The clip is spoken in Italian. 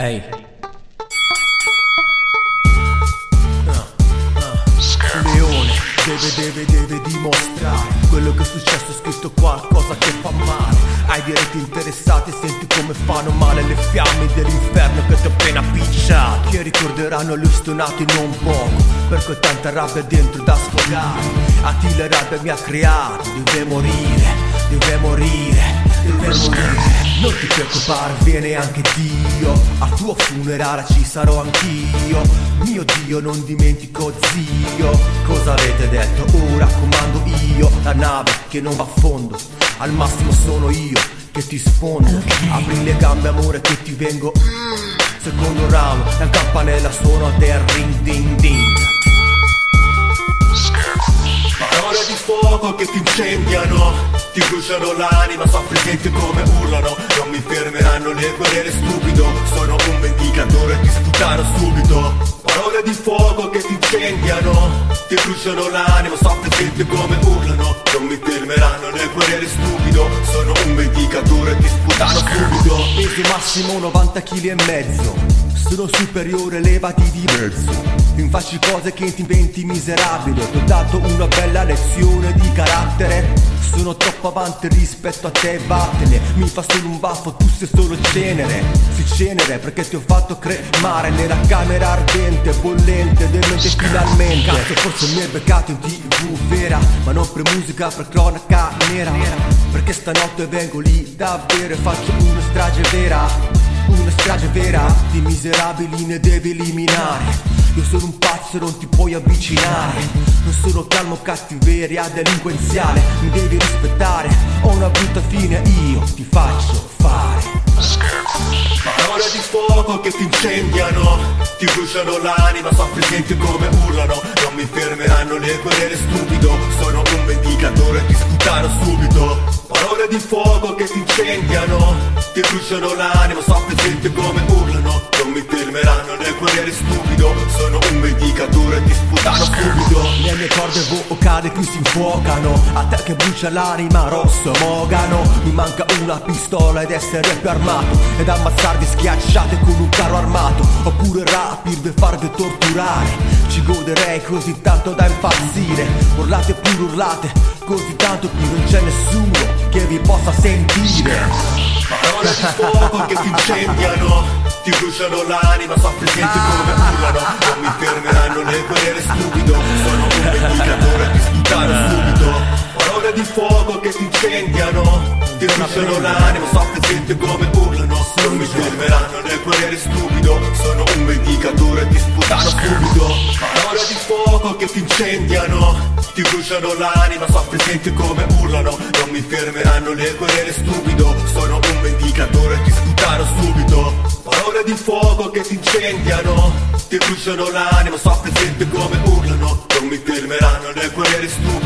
Ehi. Leone deve, deve, deve dimostrare Quello che è successo è scritto qualcosa che fa male. Ai diretti interessati senti come fanno male Le fiamme dell'inferno che ti ho appena picciato. Che ricorderanno gli stonati non poco Perché ho tanta rabbia dentro da sfogare. A ti la rabbia mi ha creato Deve morire, deve morire, deve morire non ti preoccupare, viene anche Dio. Al tuo funerale ci sarò anch'io. Mio Dio, non dimentico zio. Cosa avete detto? Ora comando io. La nave che non va a fondo. Al massimo sono io che ti sfondo. Apri le gambe amore che ti vengo. Secondo round, la campanella suona del ring ding ding fuoco che ti incendiano. Ti bruciano l'anima, soffri senti come urlano. Non mi fermeranno le guerriere stupido. Sono un vendicatore e ti sputano subito. Parole di fuoco che ti incendiano. Ti bruciano l'anima, soffri senti come urlano. Non mi fermeranno le guerriere stupido. Sono un vendicatore e ti sputano subito. Peso massimo 90 kg e mezzo. Sono superiore, levati di mezzo In facci cose che ti inventi miserabile. Ti ho dato una bella lezione di carattere. Sono troppo avanti rispetto a te, vattene. Mi fa solo un baffo, tu sei solo cenere. Si cenere perché ti ho fatto cremare Nella camera ardente, bollente del mente. finalmente Cazzo forse mi hai beccato in tv vera Ma non per musica, per cronaca nera. Perché stanotte vengo lì davvero e faccio una strage vera una strage vera di miserabili ne devi eliminare Io sono un pazzo e non ti puoi avvicinare. Non sono calmo cattiveria delinquenziale. Mi devi rispettare Ho una brutta fine io ti faccio fare. Parole di fuoco che ti incendiano. Ti bruciano l'anima, soffri senti come urlano. Non mi fermeranno le guerriere stupido. Sono un vendicatore, ti sputano subito. Parole di fuoco che ti incendiano. Ti bruciano l'anima, soffri senti come urlano Non mi fermeranno le guerriere stupido. Sono un vendicatore, ti sputano subito Le mie corde vocali si infuocano. A te che brucia l'anima, rosso mogano. Mi manca una pistola ed essere più armato. Ed ammazzarvi schiacciate con un carro armato. Oppure rapirvi e farvi torturare. Ci goderei così tanto da impazzire. Urlate pure urlate, così tanto qui non c'è nessuno che vi possa sentire Parole di fuoco che ti incendiano. Ti bruciano l'anima, soffri senti come urlano. Non mi fermeranno le guerriere stupido. Sono un vendicatore, ti sputano subito. Parole di fuoco che ti incendiano. Ti bruciano l'anima, soffri senti come urlano. Non mi fermeranno le guerriere stupido. Sono un vendicatore, ti sputano subito. Parole di fuoco che ti incendiano. Ti bruciano l'anima, soffri senti come urlano. Non mi fermeranno le guerriere stupido. Sono un vendicatore, incendiano Ti bruciano l'anima, soffri senti come urlano Non mi fermeranno le guerriere stupido